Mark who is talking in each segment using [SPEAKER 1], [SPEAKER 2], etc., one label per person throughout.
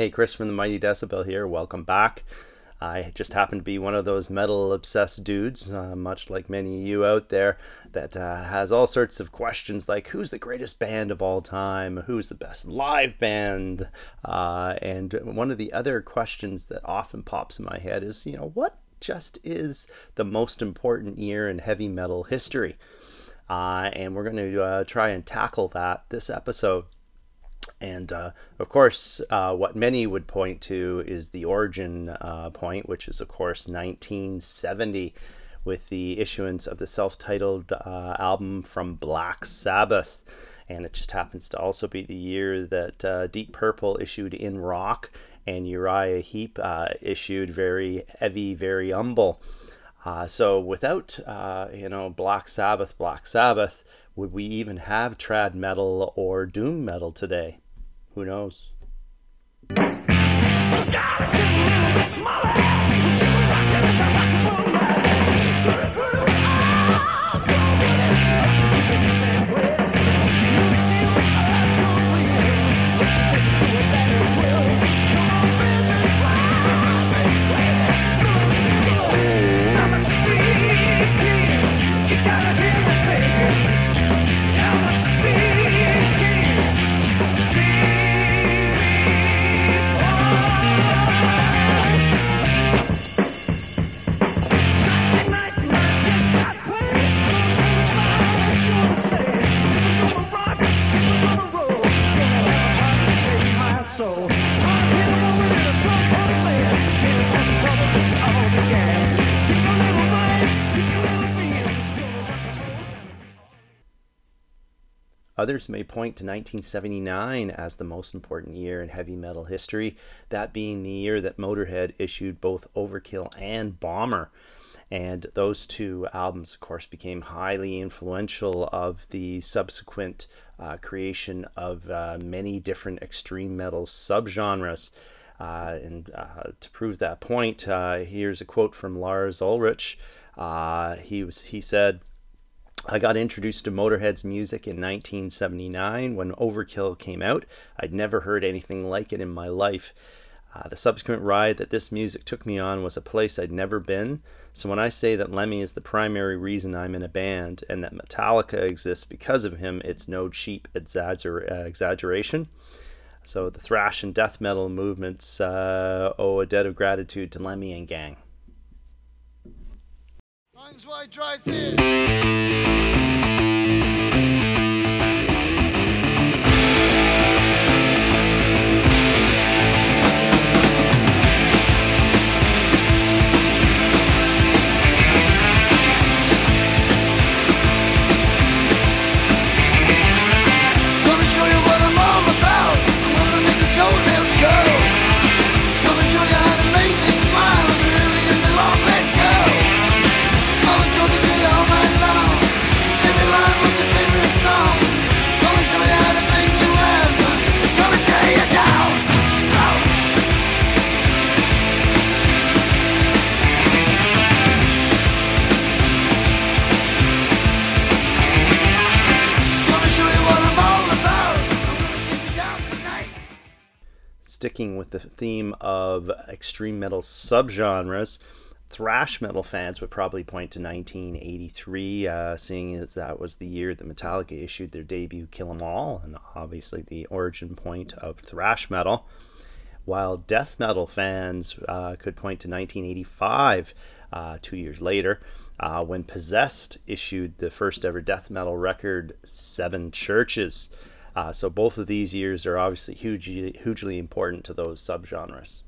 [SPEAKER 1] Hey, Chris from the Mighty Decibel here. Welcome back. I just happen to be one of those metal obsessed dudes, uh, much like many of you out there, that uh, has all sorts of questions like who's the greatest band of all time? Who's the best live band? Uh, and one of the other questions that often pops in my head is, you know, what just is the most important year in heavy metal history? Uh, and we're going to uh, try and tackle that this episode. And uh, of course, uh, what many would point to is the origin uh, point, which is, of course, 1970 with the issuance of the self titled uh, album from Black Sabbath. And it just happens to also be the year that uh, Deep Purple issued In Rock and Uriah Heep uh, issued Very Heavy, Very Humble. so without, you know, Black Sabbath, Black Sabbath, would we even have trad metal or doom metal today? Who knows? Others may point to 1979 as the most important year in heavy metal history, that being the year that Motorhead issued both Overkill and Bomber. And those two albums, of course, became highly influential of the subsequent uh, creation of uh, many different extreme metal subgenres. Uh, and uh, to prove that point, uh, here's a quote from Lars Ulrich. Uh, he was he said, I got introduced to Motorhead's music in 1979 when Overkill came out. I'd never heard anything like it in my life. Uh, the subsequent ride that this music took me on was a place I'd never been. So when I say that Lemmy is the primary reason I'm in a band and that Metallica exists because of him, it's no cheap exagger- uh, exaggeration. So the thrash and death metal movements uh, owe a debt of gratitude to Lemmy and gang. Why drive sticking with the theme of extreme metal subgenres, thrash metal fans would probably point to 1983, uh, seeing as that was the year that Metallica issued their debut Kill 'Em All, and obviously the origin point of thrash metal. While death metal fans uh, could point to 1985, uh, two years later, uh, when Possessed issued the first ever death metal record, Seven Churches. Uh, so both of these years are obviously hugely, hugely important to those subgenres.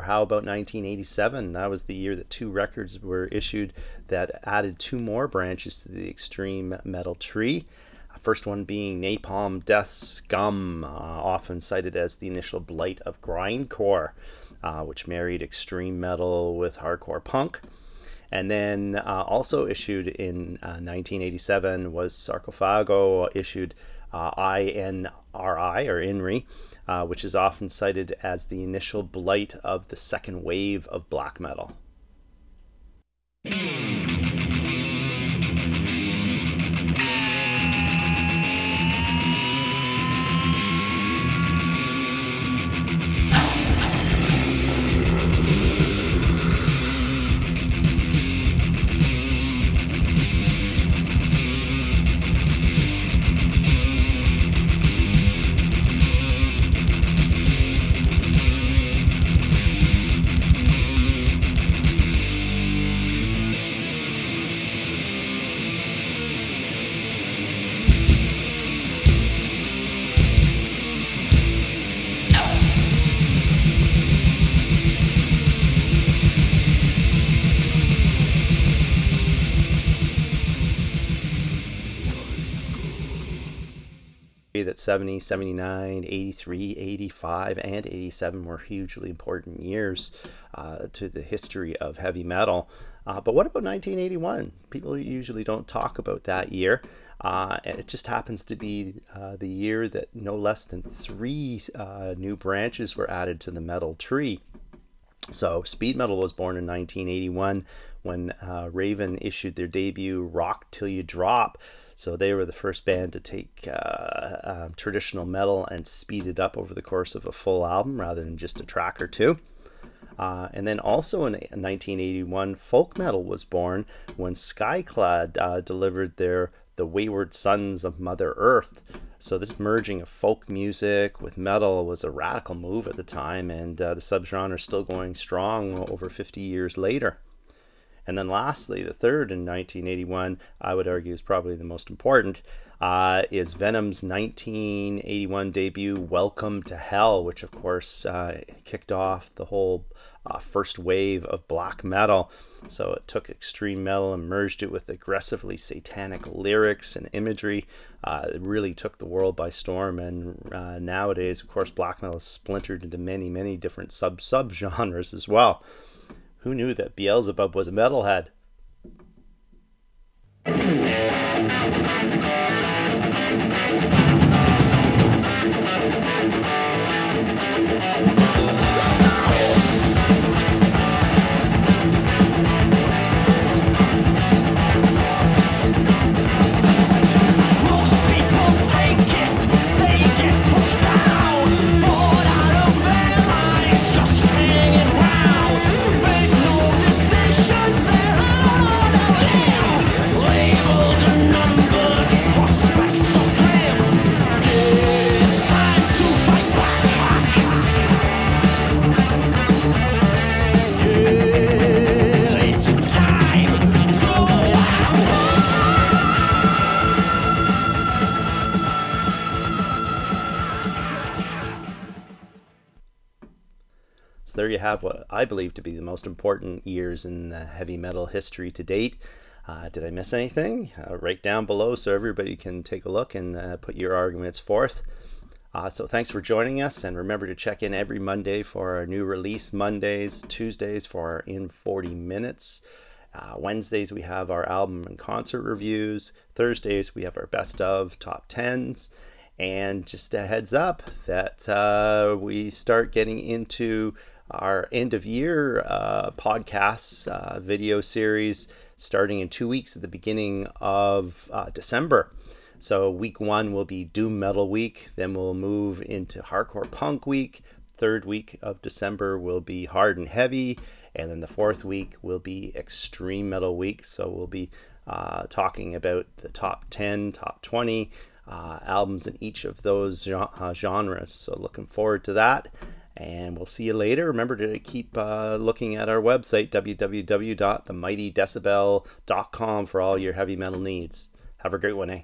[SPEAKER 1] How about 1987? That was the year that two records were issued that added two more branches to the extreme metal tree. First one being Napalm Death Scum, uh, often cited as the initial blight of grindcore, uh, which married extreme metal with hardcore punk. And then uh, also issued in 1987 uh, was Sarcophago, issued uh, INRI or INRI, uh, which is often cited as the initial blight of the second wave of black metal. That 70, 79, 83, 85, and 87 were hugely important years uh, to the history of heavy metal. Uh, but what about 1981? People usually don't talk about that year. Uh, and it just happens to be uh, the year that no less than three uh, new branches were added to the metal tree. So, speed metal was born in 1981 when uh, Raven issued their debut Rock Till You Drop. So they were the first band to take uh, uh, traditional metal and speed it up over the course of a full album rather than just a track or two. Uh, and then also in 1981, folk metal was born when Skyclad uh, delivered their The Wayward Sons of Mother Earth. So this merging of folk music with metal was a radical move at the time, and uh, the subgenre is still going strong over 50 years later. And then lastly, the third in 1981, I would argue is probably the most important, uh, is Venom's 1981 debut, Welcome to Hell, which of course uh, kicked off the whole uh, first wave of black metal. So it took extreme metal and merged it with aggressively satanic lyrics and imagery. Uh, it really took the world by storm. And uh, nowadays, of course, black metal is splintered into many, many different sub sub genres as well. Who knew that Beelzebub was a metalhead? There you have what I believe to be the most important years in heavy metal history to date. Uh, did I miss anything? Uh, write down below so everybody can take a look and uh, put your arguments forth. Uh, so thanks for joining us, and remember to check in every Monday for our new release Mondays, Tuesdays for our In 40 Minutes. Uh, Wednesdays we have our album and concert reviews. Thursdays we have our best of top tens. And just a heads up that uh, we start getting into our end of year uh, podcasts, uh, video series starting in two weeks at the beginning of uh, December. So, week one will be Doom Metal Week, then we'll move into Hardcore Punk Week. Third week of December will be Hard and Heavy, and then the fourth week will be Extreme Metal Week. So, we'll be uh, talking about the top 10, top 20 uh, albums in each of those uh, genres. So, looking forward to that. And we'll see you later. Remember to keep uh, looking at our website, www.themightydecibel.com, for all your heavy metal needs. Have a great one, eh?